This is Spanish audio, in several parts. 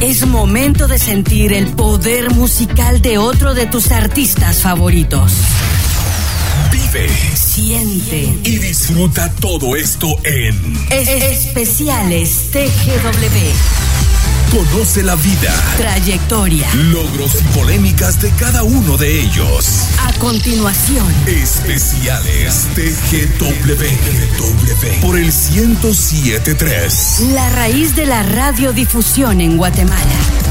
Es momento de sentir el poder musical de otro de tus artistas favoritos. Vive, siente y disfruta todo esto en es Especiales TGW. Conoce la vida, trayectoria, logros y polémicas de cada uno de ellos. A continuación, especiales TGW por el 1073. La raíz de la radiodifusión en Guatemala.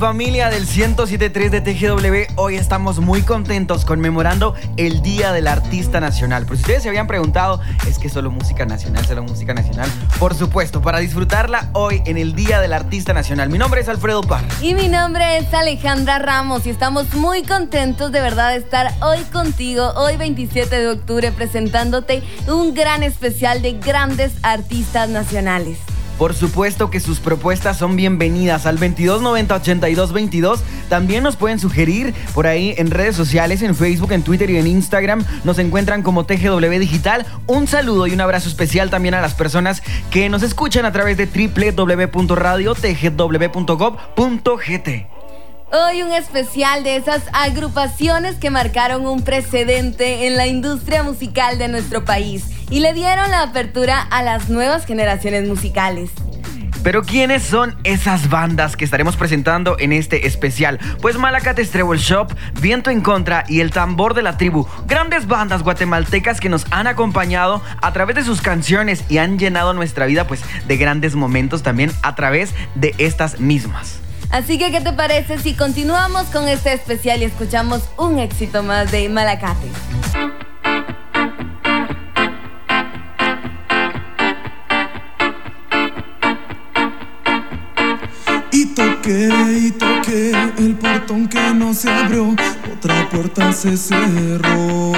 Familia del 107.3 de TGW. Hoy estamos muy contentos conmemorando el Día del Artista Nacional. Por si ustedes se habían preguntado, ¿es que solo música nacional, solo música nacional? Por supuesto, para disfrutarla hoy en el Día del Artista Nacional. Mi nombre es Alfredo Parra. Y mi nombre es Alejandra Ramos y estamos muy contentos de verdad de estar hoy contigo, hoy 27 de octubre, presentándote un gran especial de grandes artistas nacionales. Por supuesto que sus propuestas son bienvenidas al 2290-8222. También nos pueden sugerir por ahí en redes sociales, en Facebook, en Twitter y en Instagram. Nos encuentran como TGW Digital. Un saludo y un abrazo especial también a las personas que nos escuchan a través de www.radiotgw.gov.gt. Hoy un especial de esas agrupaciones que marcaron un precedente en la industria musical de nuestro país y le dieron la apertura a las nuevas generaciones musicales. Pero ¿quiénes son esas bandas que estaremos presentando en este especial? Pues Malacates Treble Shop, Viento en Contra y El Tambor de la Tribu. Grandes bandas guatemaltecas que nos han acompañado a través de sus canciones y han llenado nuestra vida pues de grandes momentos también a través de estas mismas. Así que, ¿qué te parece si continuamos con este especial y escuchamos un éxito más de Malacate? Y toqué y toqué el portón que no se abrió, otra puerta se cerró.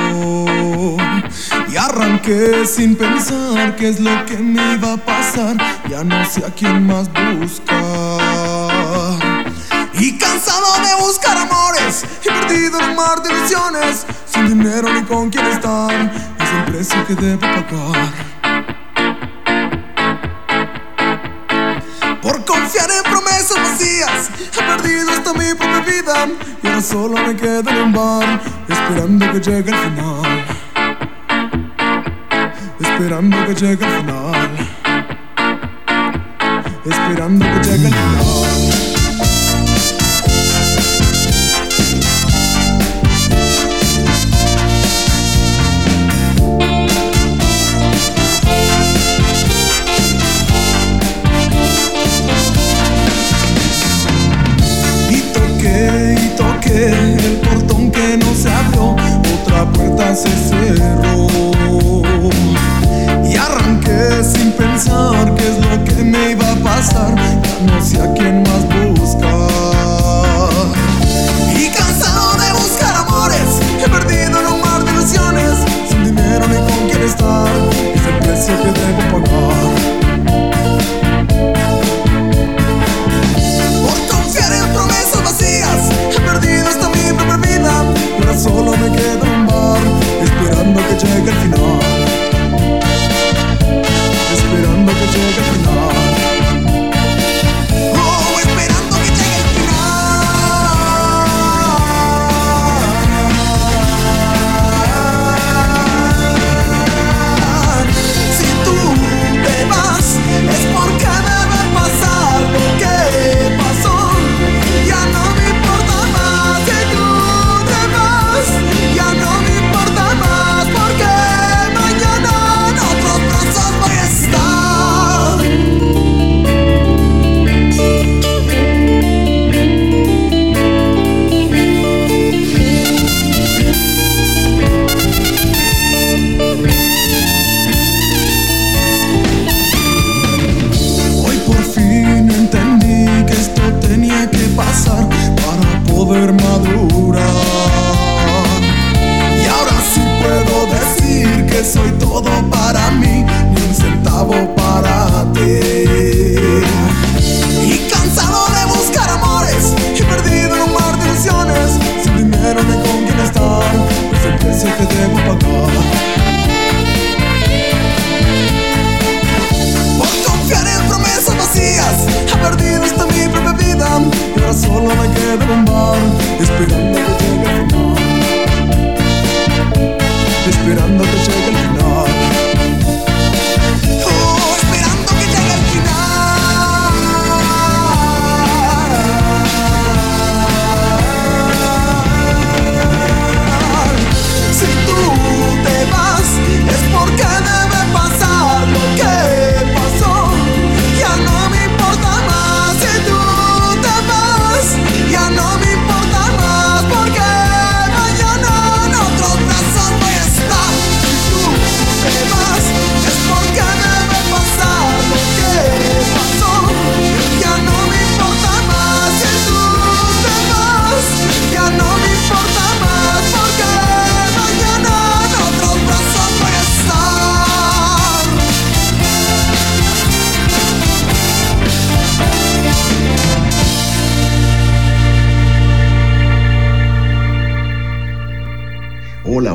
Y arranqué sin pensar qué es lo que me iba a pasar, ya no sé a quién más buscar. Y cansado de buscar amores, y perdido en un mar de ilusiones, sin dinero ni con quién estar, es el precio que debo pagar. Por confiar en promesas vacías He perdido hasta mi propia vida Y ahora solo me quedo en un bar Esperando que llegue el final. Esperando que llegue el final. Esperando que llegue el final se cerró. Y arranqué sin pensar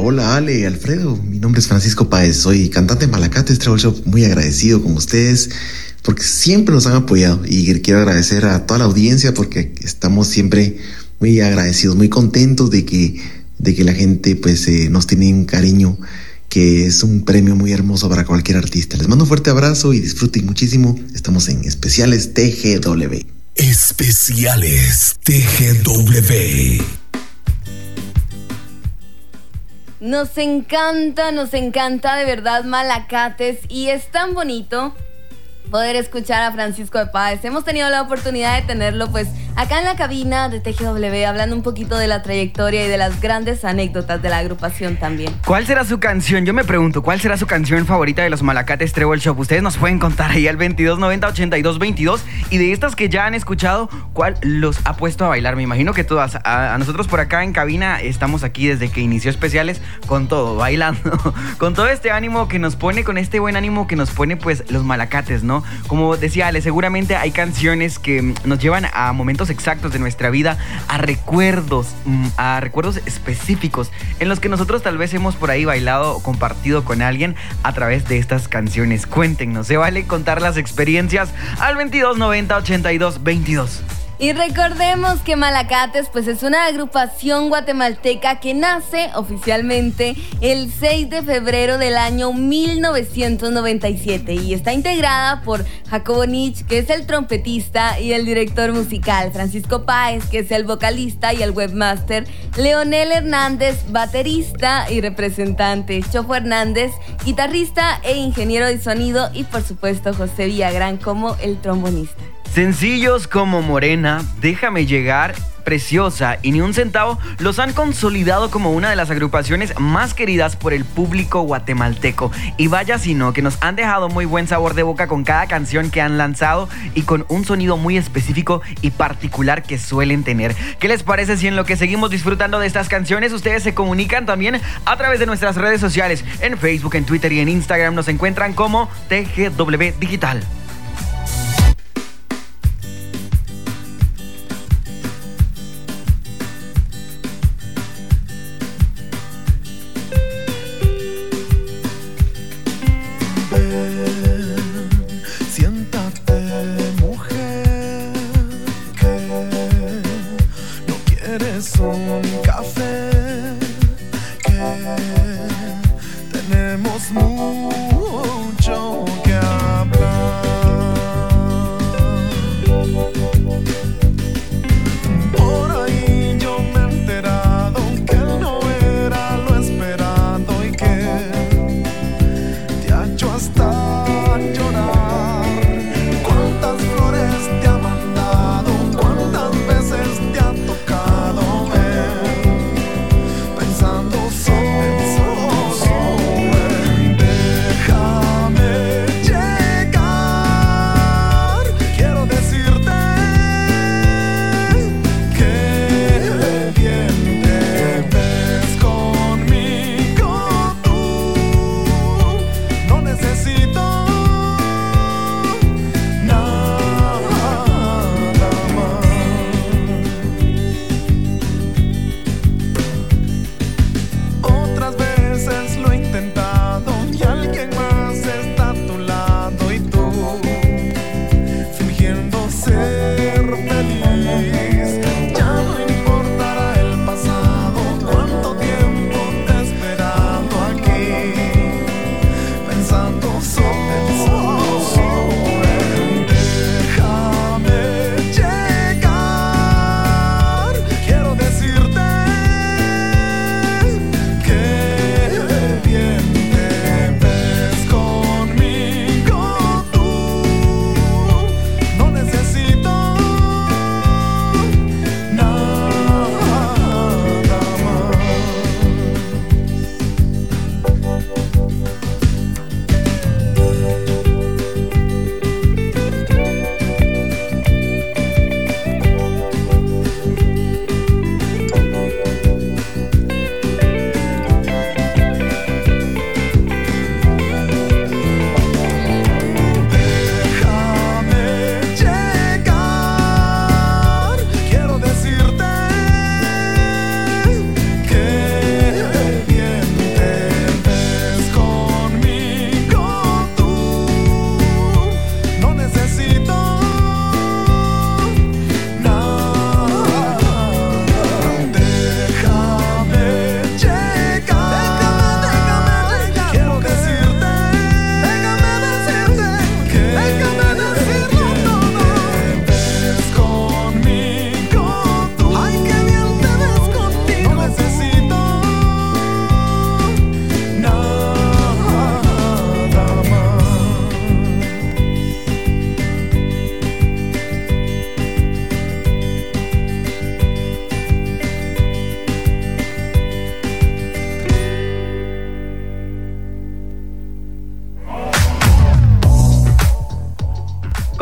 Hola, Ale, Alfredo. Mi nombre es Francisco Páez, soy cantante de Malacates Travel Shop, muy agradecido con ustedes porque siempre nos han apoyado y quiero agradecer a toda la audiencia porque estamos siempre muy agradecidos, muy contentos de que, de que la gente pues eh, nos tiene un cariño que es un premio muy hermoso para cualquier artista. Les mando un fuerte abrazo y disfruten muchísimo. Estamos en especiales TGW. Especiales TGW. Nos encanta, nos encanta de verdad Malacates y es tan bonito poder escuchar a Francisco de Páez. Hemos tenido la oportunidad de tenerlo pues acá en la cabina de TGW hablando un poquito de la trayectoria y de las grandes anécdotas de la agrupación también. ¿Cuál será su canción? Yo me pregunto, ¿cuál será su canción favorita de los Malacates Treble Shop? Ustedes nos pueden contar ahí al 2290 8222 y de estas que ya han escuchado, ¿cuál los ha puesto a bailar? Me imagino que todas. A, a nosotros por acá en cabina estamos aquí desde que inició especiales con todo, bailando, con todo este ánimo que nos pone, con este buen ánimo que nos pone pues los Malacates, ¿no? Como decía Ale, seguramente hay canciones que mm, nos llevan a momentos exactos de nuestra vida, a recuerdos, mm, a recuerdos específicos en los que nosotros tal vez hemos por ahí bailado o compartido con alguien a través de estas canciones. Cuéntenos, se vale contar las experiencias al 2290 82 22. Y recordemos que Malacates pues es una agrupación guatemalteca que nace oficialmente el 6 de febrero del año 1997 y está integrada por Jacobo Nich, que es el trompetista y el director musical, Francisco Páez, que es el vocalista y el webmaster, Leonel Hernández, baterista y representante, Chofo Hernández, guitarrista e ingeniero de sonido y por supuesto José Villagrán como el trombonista. Sencillos como Morena, Déjame llegar, Preciosa y Ni un centavo los han consolidado como una de las agrupaciones más queridas por el público guatemalteco. Y vaya si no, que nos han dejado muy buen sabor de boca con cada canción que han lanzado y con un sonido muy específico y particular que suelen tener. ¿Qué les parece si en lo que seguimos disfrutando de estas canciones ustedes se comunican también a través de nuestras redes sociales? En Facebook, en Twitter y en Instagram nos encuentran como TGW Digital.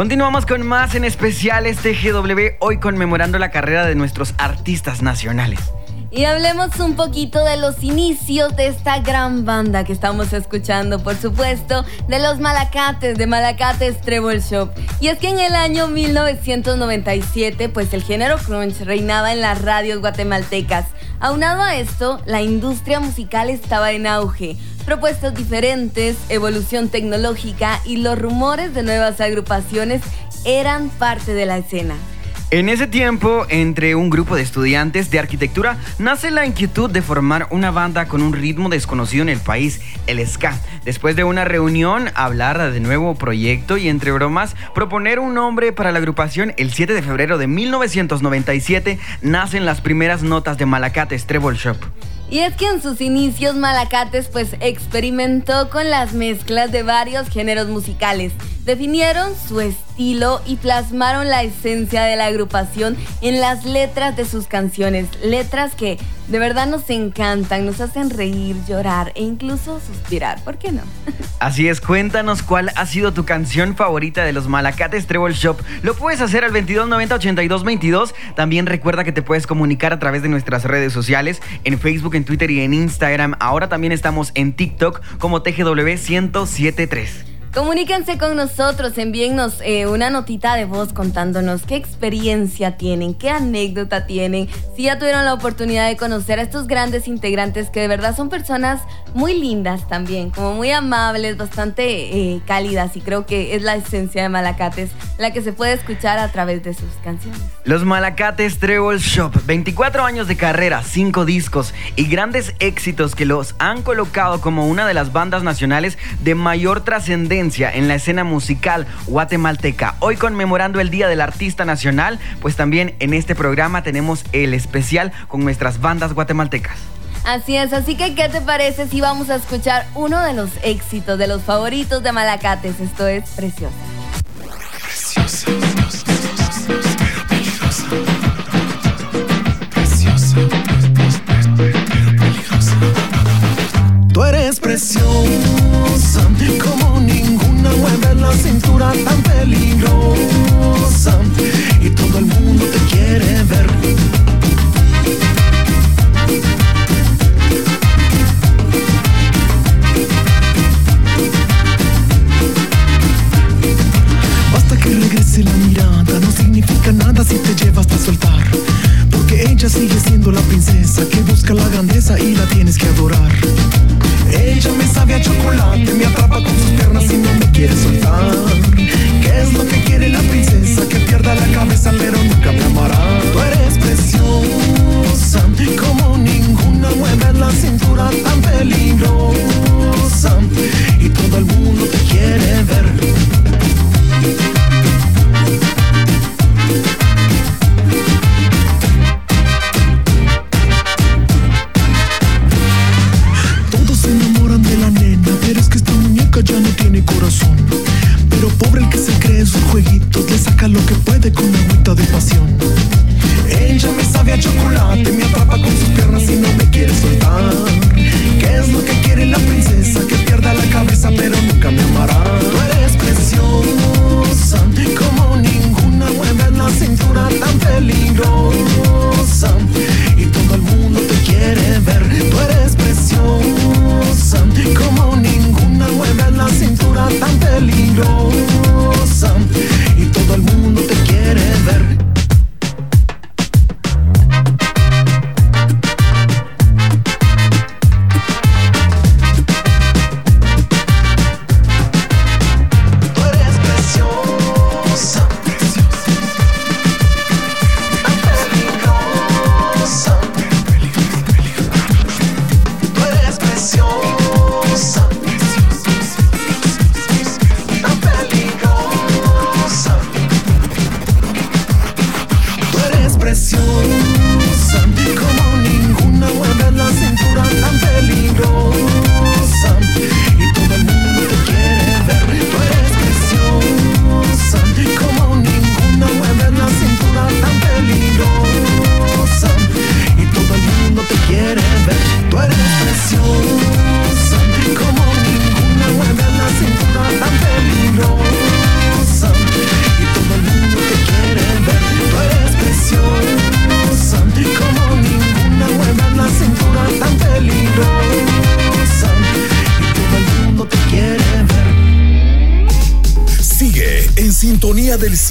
Continuamos con más en especial este GW, hoy conmemorando la carrera de nuestros artistas nacionales. Y hablemos un poquito de los inicios de esta gran banda que estamos escuchando, por supuesto, de los Malacates, de Malacates Treble Shop. Y es que en el año 1997, pues el género crunch reinaba en las radios guatemaltecas. Aunado a esto, la industria musical estaba en auge propuestas diferentes, evolución tecnológica y los rumores de nuevas agrupaciones eran parte de la escena. En ese tiempo, entre un grupo de estudiantes de arquitectura, nace la inquietud de formar una banda con un ritmo desconocido en el país, el ska. Después de una reunión, hablar de nuevo proyecto y entre bromas, proponer un nombre para la agrupación, el 7 de febrero de 1997 nacen las primeras notas de Malacates Treble Shop. Y es que en sus inicios Malacates pues experimentó con las mezclas de varios géneros musicales. Definieron su estilo y plasmaron la esencia de la agrupación en las letras de sus canciones. Letras que de verdad nos encantan, nos hacen reír, llorar e incluso suspirar. ¿Por qué no? Así es, cuéntanos cuál ha sido tu canción favorita de los Malacates Treble Shop. Lo puedes hacer al 2290-8222. También recuerda que te puedes comunicar a través de nuestras redes sociales, en Facebook, en Twitter y en Instagram. Ahora también estamos en TikTok como TGW1073. Comuníquense con nosotros, envíennos eh, una notita de voz contándonos qué experiencia tienen, qué anécdota tienen, si ya tuvieron la oportunidad de conocer a estos grandes integrantes que de verdad son personas muy lindas también, como muy amables, bastante eh, cálidas y creo que es la esencia de Malacates, la que se puede escuchar a través de sus canciones. Los Malacates Treble Shop, 24 años de carrera, 5 discos y grandes éxitos que los han colocado como una de las bandas nacionales de mayor trascendencia en la escena musical guatemalteca. Hoy conmemorando el Día del Artista Nacional, pues también en este programa tenemos el especial con nuestras bandas guatemaltecas. Así es, así que ¿qué te parece si vamos a escuchar uno de los éxitos, de los favoritos de Malacates? Esto es Preciosa. Preciosa. Tú eres preciosa, como mueve la cintura tan peligrosa. Y todo el mundo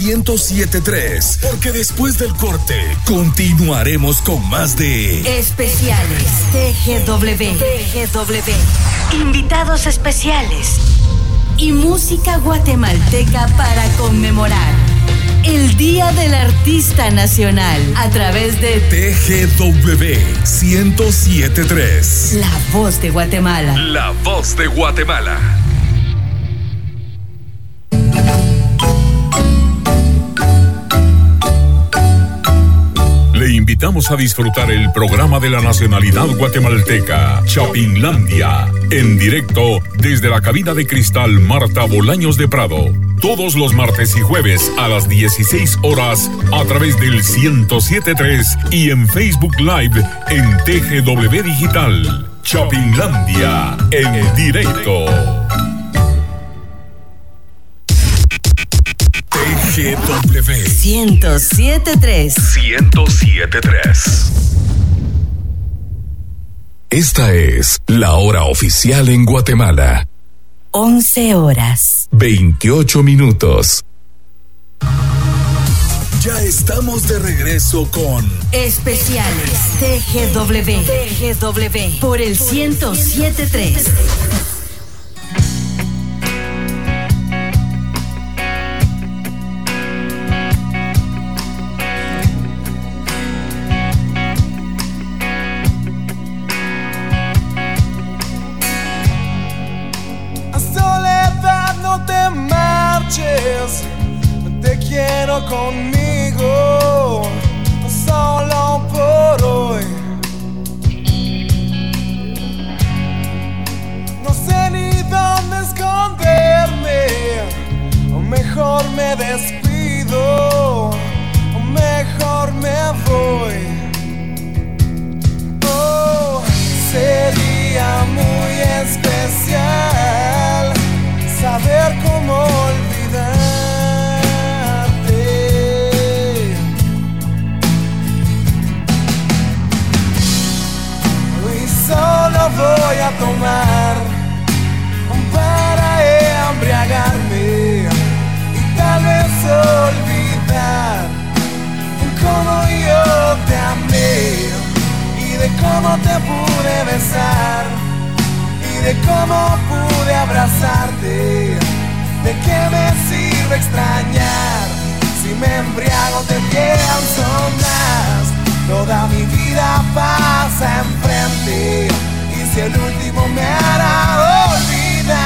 1073, porque después del corte continuaremos con más de Especiales TGW. TGW. Invitados especiales. Y música guatemalteca para conmemorar. El Día del Artista Nacional a través de TGW 1073. La Voz de Guatemala. La voz de Guatemala. Invitamos a disfrutar el programa de la nacionalidad guatemalteca, Chapinlandia, en directo desde la cabina de cristal Marta Bolaños de Prado. Todos los martes y jueves a las 16 horas a través del 1073 y en Facebook Live en TGW Digital. Chapinlandia en directo. TGW 1073. 1073. Esta es la hora oficial en Guatemala. 11 horas. 28 minutos. Ya estamos de regreso con Especiales TGW. TGW. Por el 1073. Quiero conmigo, solo por hoy. No sé ni dónde esconderme, o mejor me despido, o mejor me voy. Oh, sería muy especial saber cómo olvidarte. Voy a tomar para embriagarme y tal vez olvidar cómo yo te amé y de cómo te pude besar y de cómo pude abrazarte. ¿De qué me sirve extrañar si me embriago te pienso más? Toda mi vida pasa enfrente si el último me hará olvidar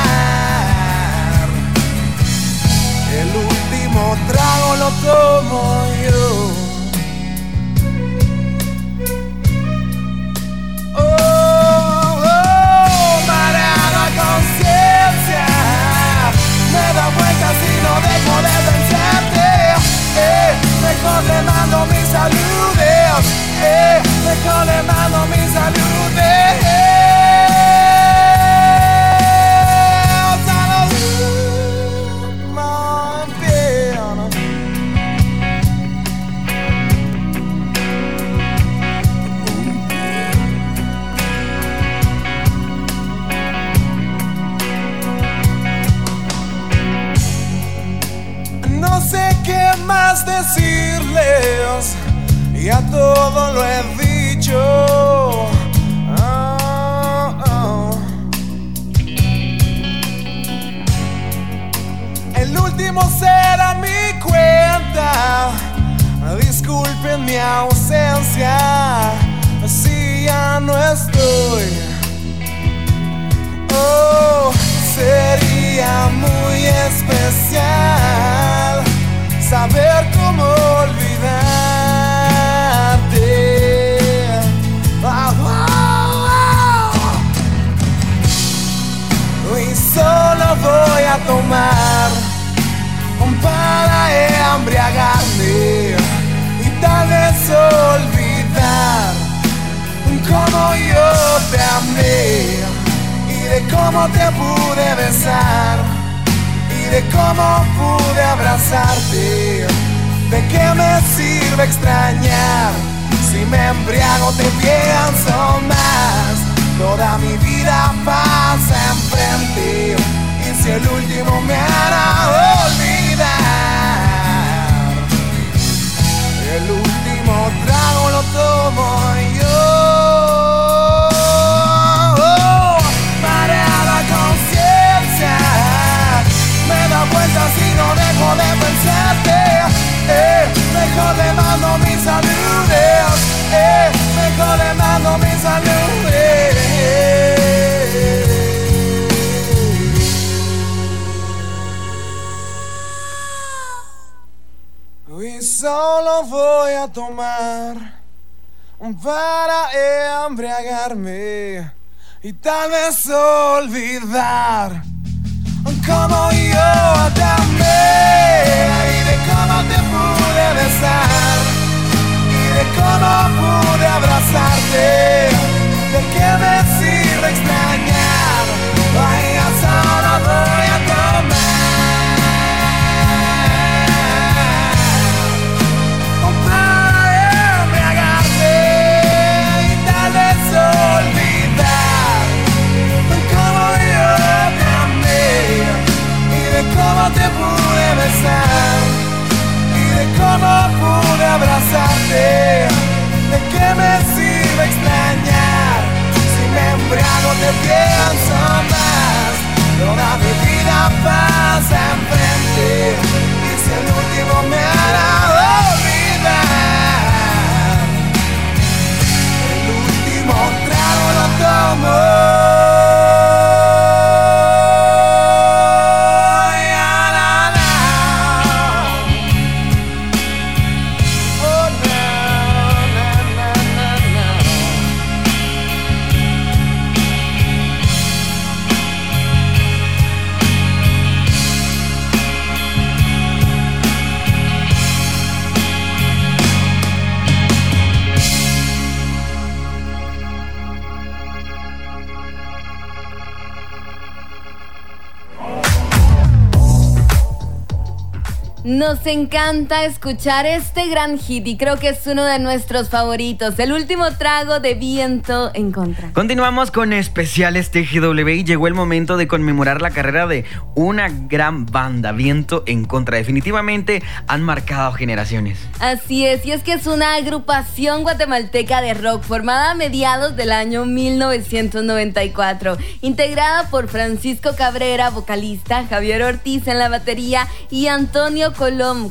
el último trago lo tomo yo. Oh, oh, marea la conciencia me da vueltas y no dejo de pensarte. Eh, mejor le mando mis saludos. Eh, mejor le mando mis. Decirles, ya todo lo he dicho. Ah, ah. El último será mi cuenta. Disculpen mi ausencia, si ya no estoy. Oh, sería muy especial saber cómo olvidarte. Ah, ah, ah. Y solo voy a tomar para embriagarme y tal vez olvidar cómo yo te amé y de cómo te pude besar de cómo pude abrazarte. ¿De qué me sirve extrañar? Si me embriago te pienso más. Toda mi vida pasa enfrente. Y si el último me hará olvidar, el último trago lo tomo yo. Dejo de pensarte. Eh, mejor le mando mis saludos. Eh, mejor le mando mis saludos. Y solo voy a tomar para embriagarme y tal vez olvidar como yo amé y de cómo te pude besar y de cómo pude abrazarte. ¿De qué me encanta escuchar este gran hit y creo que es uno de nuestros favoritos, el último trago de viento en contra. Continuamos con especiales TGW y llegó el momento de conmemorar la carrera de una gran banda, Viento en Contra. Definitivamente han marcado generaciones. Así es, y es que es una agrupación guatemalteca de rock formada a mediados del año 1994, integrada por Francisco Cabrera, vocalista, Javier Ortiz en la batería y Antonio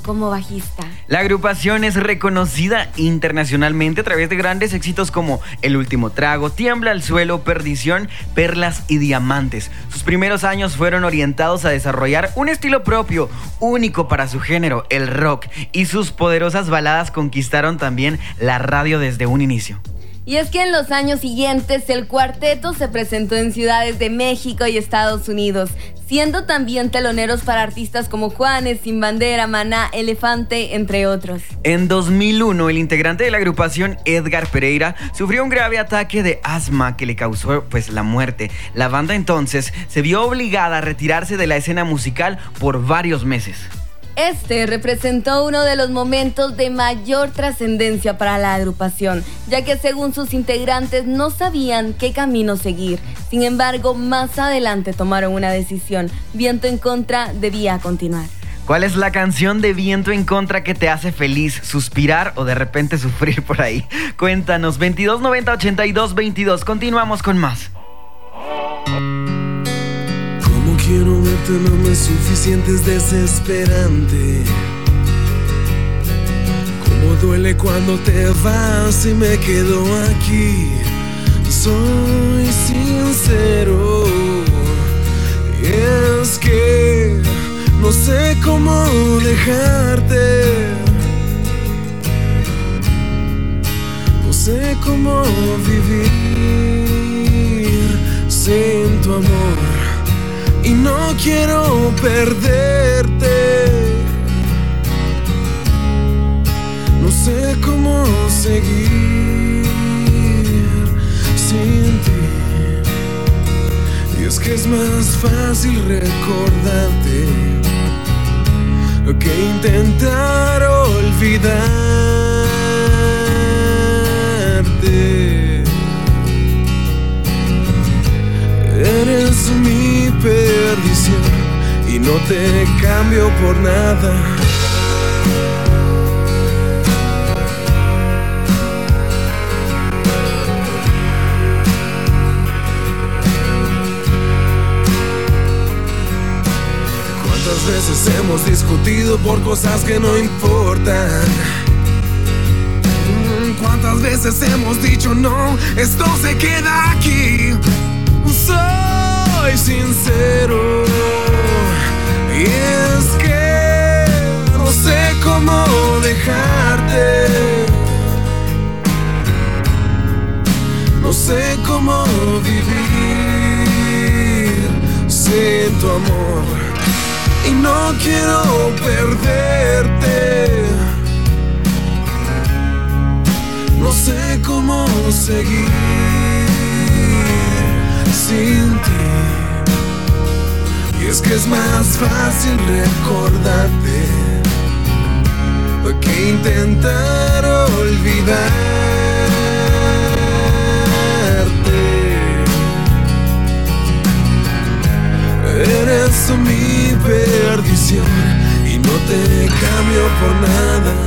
Como bajista. La agrupación es reconocida internacionalmente a través de grandes éxitos como El último trago, Tiembla al suelo, Perdición, Perlas y Diamantes. Sus primeros años fueron orientados a desarrollar un estilo propio, único para su género, el rock, y sus poderosas baladas conquistaron también la radio desde un inicio. Y es que en los años siguientes el cuarteto se presentó en ciudades de México y Estados Unidos, siendo también teloneros para artistas como Juanes, Sin Bandera, Maná, Elefante, entre otros. En 2001, el integrante de la agrupación Edgar Pereira sufrió un grave ataque de asma que le causó pues la muerte. La banda entonces se vio obligada a retirarse de la escena musical por varios meses. Este representó uno de los momentos de mayor trascendencia para la agrupación, ya que según sus integrantes no sabían qué camino seguir. Sin embargo, más adelante tomaron una decisión. Viento en contra debía continuar. ¿Cuál es la canción de viento en contra que te hace feliz, suspirar o de repente sufrir por ahí? Cuéntanos, 22 90 82 22. Continuamos con más. Quiero verte no me suficiente, es desesperante. Como duele cuando te vas y me quedo aquí. Soy sincero. Y es que no sé cómo dejarte. No sé cómo vivir sin tu amor y no quiero perderte. No sé cómo seguir sin ti. Y es que es más fácil recordarte que intentar olvidarte. no te cambio por nada. ¿Cuántas veces hemos discutido por cosas que no importan? Mm, ¿Cuántas veces hemos dicho no? Esto se queda aquí. Soy sincero. Y es que no sé cómo dejarte. No sé cómo vivir sin tu amor. Y no quiero perderte. No sé cómo seguir sin ti es que es más fácil recordarte que intentar olvidarte. Eres mi perdición y no te cambio por nada.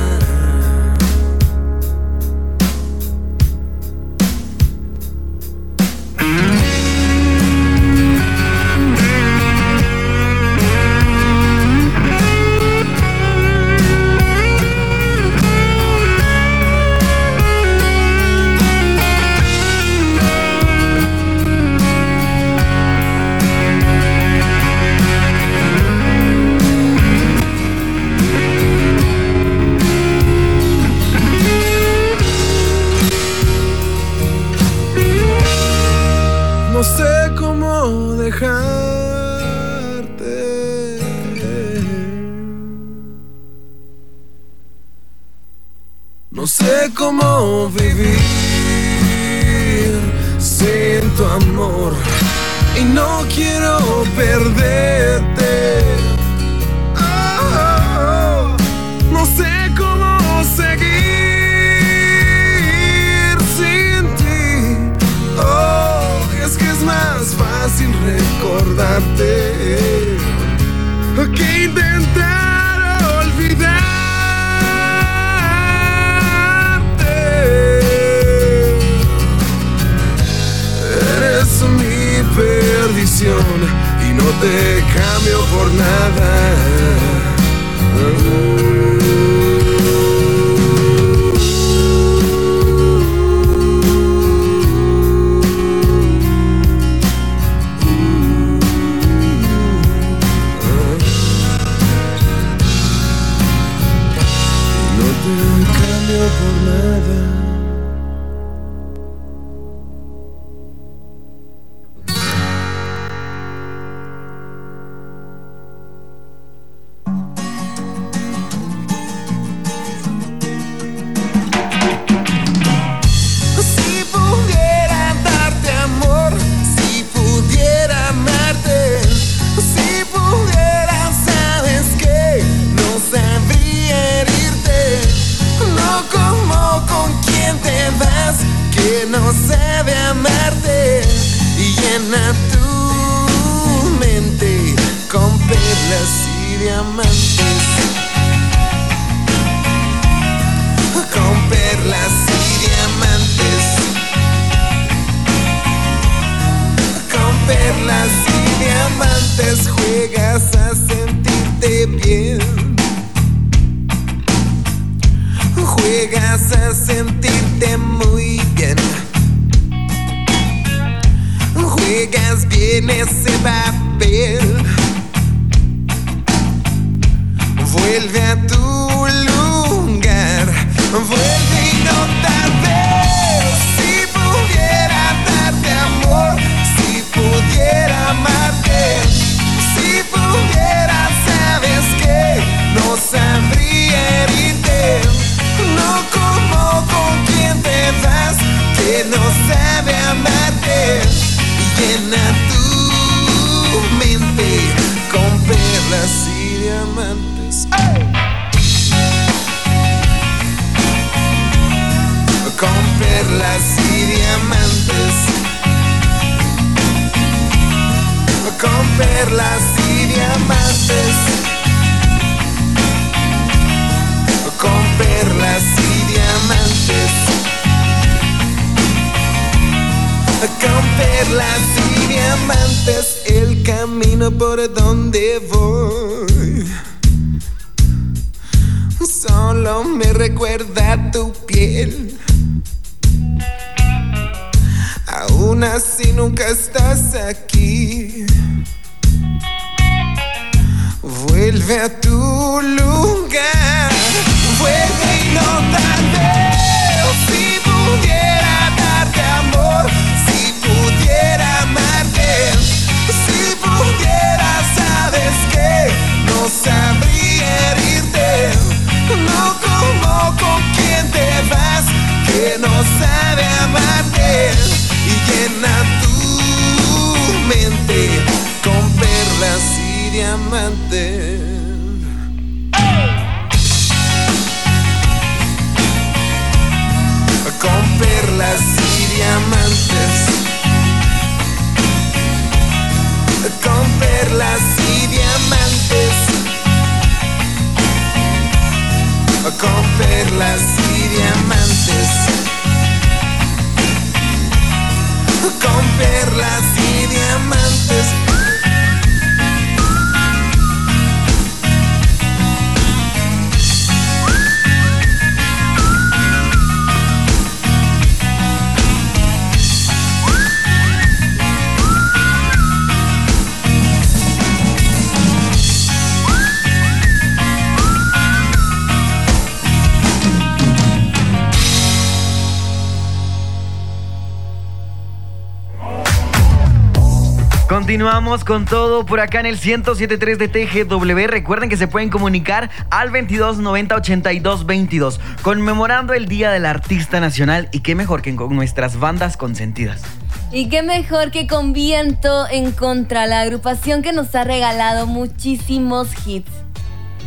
perlas y diamantes el camino por donde voy. Solo me recuerda tu piel. Aún así nunca estás aquí. Vuelve a tu lugar. Vuelve y no tarde si pudiera. Sabría herirte. No como con quien te vas, que no sabe amarte y llena tu mente con perlas y diamantes. Con perlas y diamantes. Con perlas Con perlas y diamantes. Con perlas y diamantes. Continuamos con todo por acá en el 1073 de TGW. Recuerden que se pueden comunicar al 22 90 82 22, conmemorando el Día del Artista Nacional y qué mejor que con nuestras bandas consentidas. Y qué mejor que con Viento en Contra, la agrupación que nos ha regalado muchísimos hits.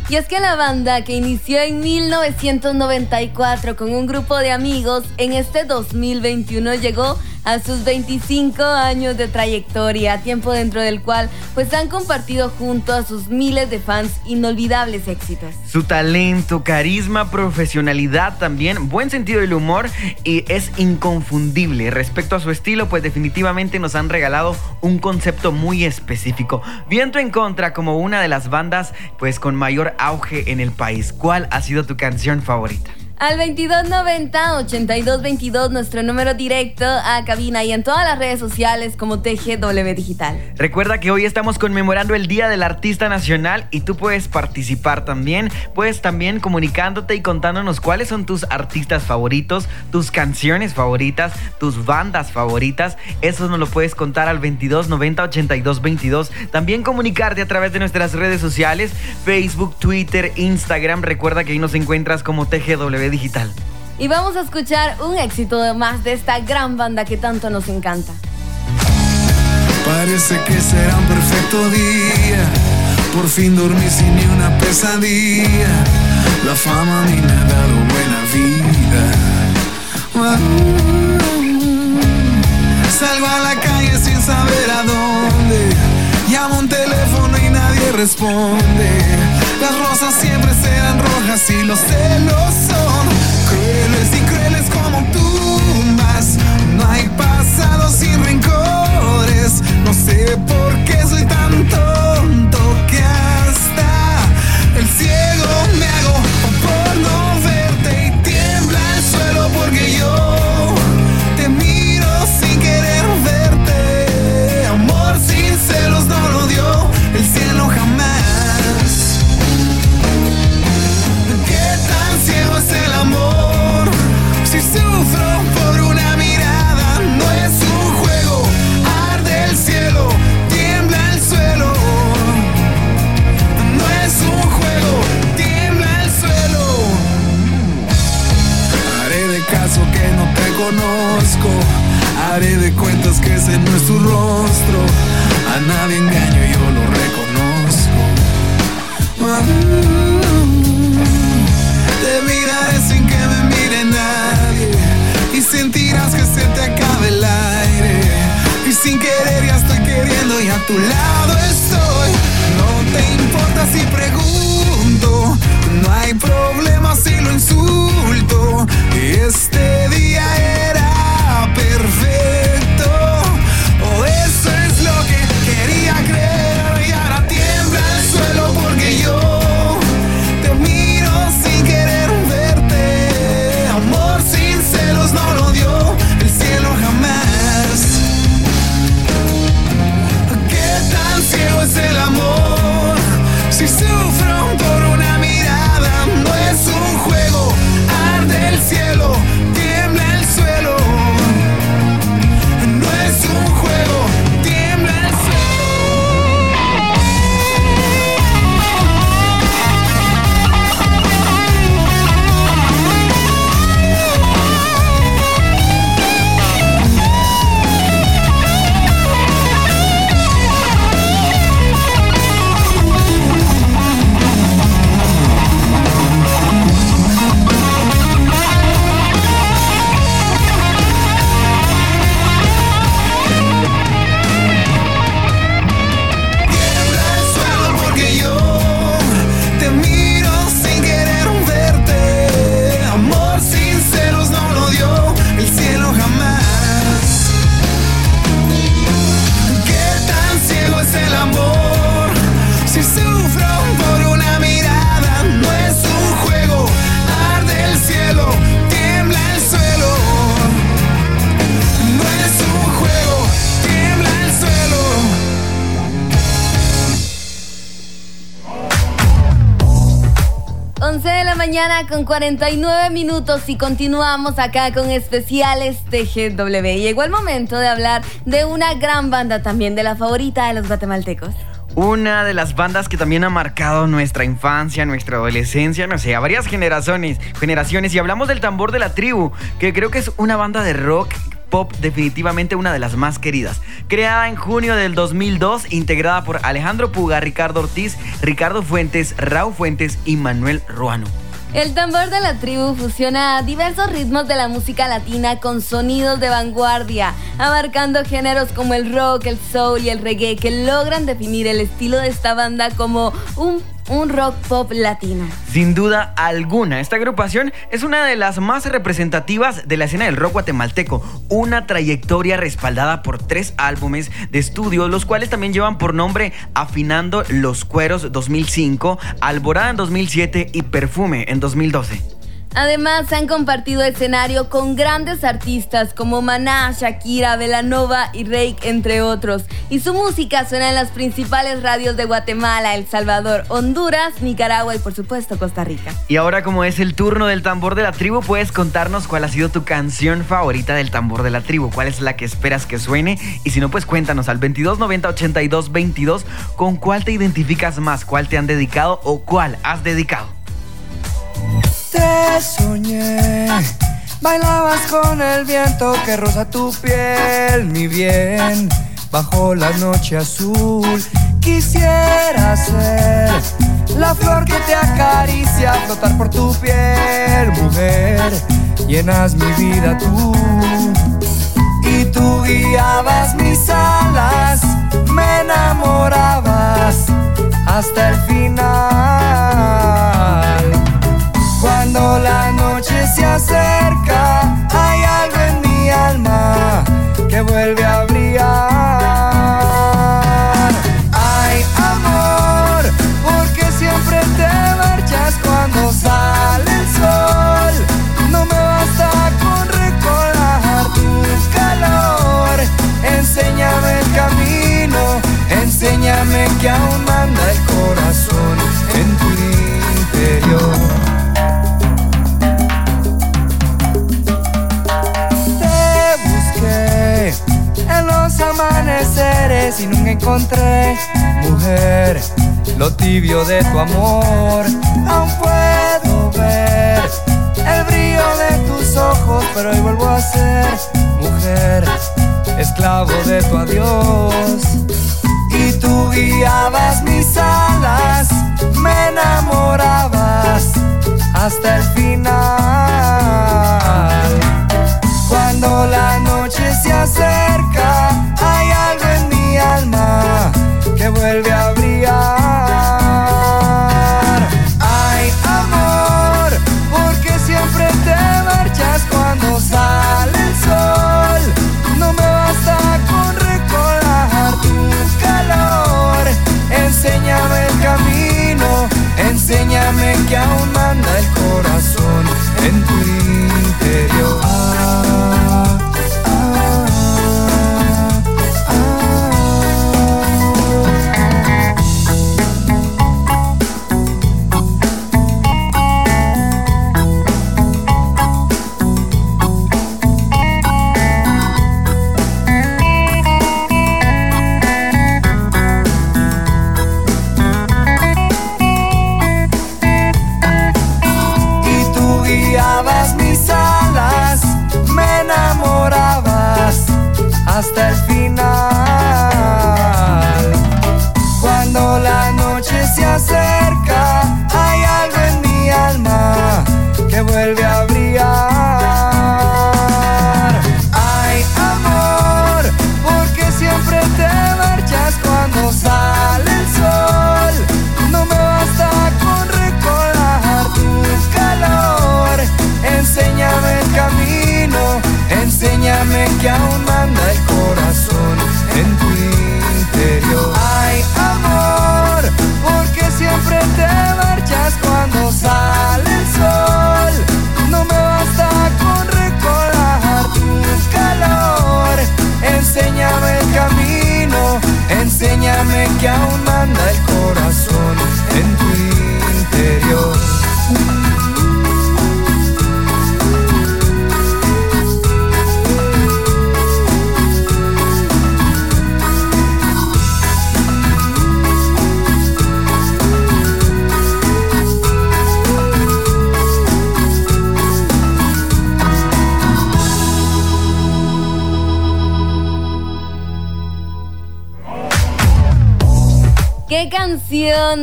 Y es que la banda que inició en 1994 con un grupo de amigos, en este 2021 llegó a sus 25 años de trayectoria, tiempo dentro del cual pues han compartido junto a sus miles de fans inolvidables éxitos. Su talento, carisma, profesionalidad también, buen sentido del humor y es inconfundible. Respecto a su estilo, pues definitivamente nos han regalado un concepto muy específico. Viento en contra como una de las bandas pues con mayor auge en el país. ¿Cuál ha sido tu canción favorita? Al 2290-8222, nuestro número directo a cabina y en todas las redes sociales como TGW Digital. Recuerda que hoy estamos conmemorando el Día del Artista Nacional y tú puedes participar también. Puedes también comunicándote y contándonos cuáles son tus artistas favoritos, tus canciones favoritas, tus bandas favoritas. Eso nos lo puedes contar al 2290-8222. También comunicarte a través de nuestras redes sociales, Facebook, Twitter, Instagram. Recuerda que ahí nos encuentras como TGW Digital. Y vamos a escuchar un éxito más de esta gran banda que tanto nos encanta. Parece que será un perfecto día. Por fin dormí sin ni una pesadilla. La fama a mí me ha dado buena vida. Salgo a la calle sin saber a dónde. Llamo un teléfono y nadie responde. Las rosas siempre serán rojas y los celos son crueles y crueles como tumbas. No hay pasado sin rencores. No sé por qué soy tan Haré de cuentas que ese no es tu rostro. A nadie engaño, yo lo reconozco. Te miraré sin que me mire nadie. Y sentirás que se te acabe el aire. Y sin querer ya estoy queriendo y a tu lado estoy. No te importa si pregunto. No hay problema si lo insulto. Este con 49 minutos y continuamos acá con especiales TGW. Llegó el momento de hablar de una gran banda también, de la favorita de los guatemaltecos. Una de las bandas que también ha marcado nuestra infancia, nuestra adolescencia, no sé, a varias generaciones, generaciones. Y hablamos del tambor de la tribu, que creo que es una banda de rock pop definitivamente una de las más queridas. Creada en junio del 2002, integrada por Alejandro Puga, Ricardo Ortiz, Ricardo Fuentes, Raúl Fuentes y Manuel Ruano. El tambor de la tribu fusiona diversos ritmos de la música latina con sonidos de vanguardia, abarcando géneros como el rock, el soul y el reggae que logran definir el estilo de esta banda como un un rock pop latino. Sin duda alguna, esta agrupación es una de las más representativas de la escena del rock guatemalteco, una trayectoria respaldada por tres álbumes de estudio, los cuales también llevan por nombre Afinando los Cueros 2005, Alborada en 2007 y Perfume en 2012. Además, han compartido escenario con grandes artistas como Maná, Shakira, Velanova y Rake, entre otros. Y su música suena en las principales radios de Guatemala, El Salvador, Honduras, Nicaragua y por supuesto Costa Rica. Y ahora como es el turno del tambor de la tribu, puedes contarnos cuál ha sido tu canción favorita del tambor de la tribu, cuál es la que esperas que suene y si no pues cuéntanos al 2290 82 22 con cuál te identificas más, cuál te han dedicado o cuál has dedicado te soñé. Bailabas con el viento que roza tu piel, mi bien. Bajo la noche azul, quisiera ser la flor que te acaricia, flotar por tu piel, mujer. Llenas mi vida tú y tú guiabas mis alas, me enamorabas hasta el final. Hay algo en mi alma que vuelve a brillar. Ay, amor, porque siempre te marchas cuando sale el sol. No me basta con recordar tu calor. Enséñame el camino, enséñame que aún nunca encontré, mujer, lo tibio de tu amor. Aún puedo ver el brillo de tus ojos, pero hoy vuelvo a ser, mujer, esclavo de tu adiós. Y tú guiabas mis alas, me enamorabas hasta el final. Cuando la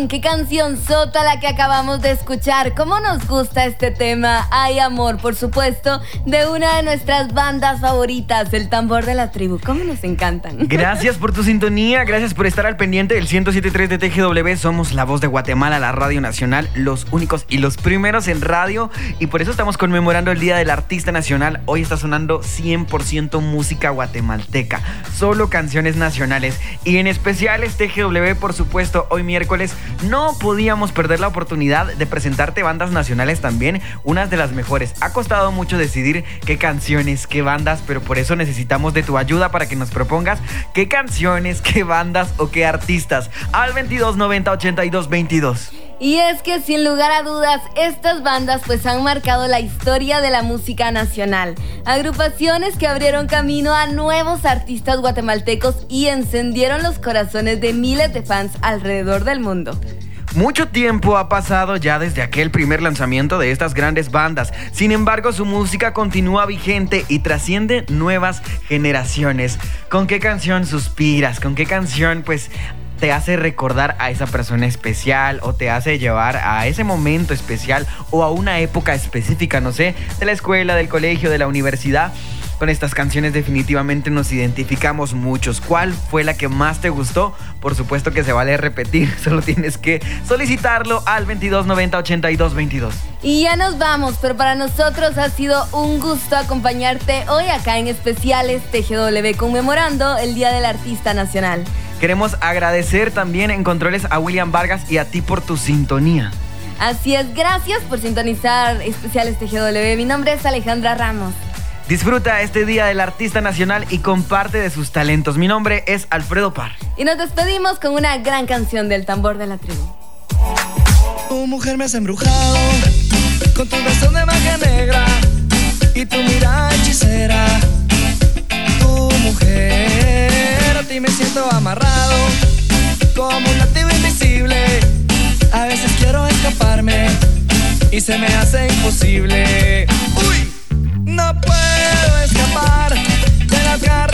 qué canción sota la que acabamos de escuchar. ¿Cómo nos gusta este tema? Hay amor, por supuesto, de una de nuestras bandas favoritas, el tambor de la tribu. ¿Cómo nos encantan? Gracias por tu sintonía, gracias por estar al pendiente del 107.3 de TGW. Somos la voz de Guatemala, la Radio Nacional, los únicos y los primeros en radio. Y por eso estamos conmemorando el Día del Artista Nacional. Hoy está sonando 100% música guatemalteca, solo canciones nacionales. Y en especial este TGW, por supuesto, hoy miércoles no podíamos perder la oportunidad de presentarte bandas nacionales también, unas de las mejores. Ha costado mucho decidir qué canciones, qué bandas, pero por eso necesitamos de tu ayuda para que nos propongas qué canciones, qué bandas o qué artistas. Al 2290 82 22. Y es que sin lugar a dudas, estas bandas pues han marcado la historia de la música nacional. Agrupaciones que abrieron camino a nuevos artistas guatemaltecos y encendieron los corazones de miles de fans alrededor del mundo. Mucho tiempo ha pasado ya desde aquel primer lanzamiento de estas grandes bandas. Sin embargo, su música continúa vigente y trasciende nuevas generaciones. ¿Con qué canción suspiras? ¿Con qué canción pues te hace recordar a esa persona especial o te hace llevar a ese momento especial o a una época específica, no sé, de la escuela, del colegio, de la universidad. Con estas canciones definitivamente nos identificamos muchos. ¿Cuál fue la que más te gustó? Por supuesto que se vale repetir, solo tienes que solicitarlo al 2290 82 22. Y ya nos vamos, pero para nosotros ha sido un gusto acompañarte hoy acá en especiales TGW conmemorando el Día del Artista Nacional. Queremos agradecer también en controles a William Vargas y a ti por tu sintonía. Así es, gracias por sintonizar especiales TGW. Mi nombre es Alejandra Ramos. Disfruta este día del artista nacional y comparte de sus talentos. Mi nombre es Alfredo Par. Y nos despedimos con una gran canción del tambor de la tribu. Tu mujer me has embrujado con tu beso de magia negra y tu mirada hechicera. Y se me hace imposible. Uy, no puedo escapar de las garras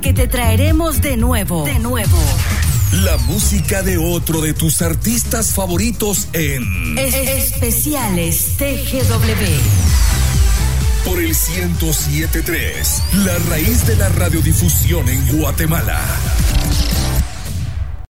que te traeremos de nuevo, de nuevo, La música de otro de tus artistas favoritos en es- especiales TGW. por el 1073, la raíz de la radiodifusión en Guatemala.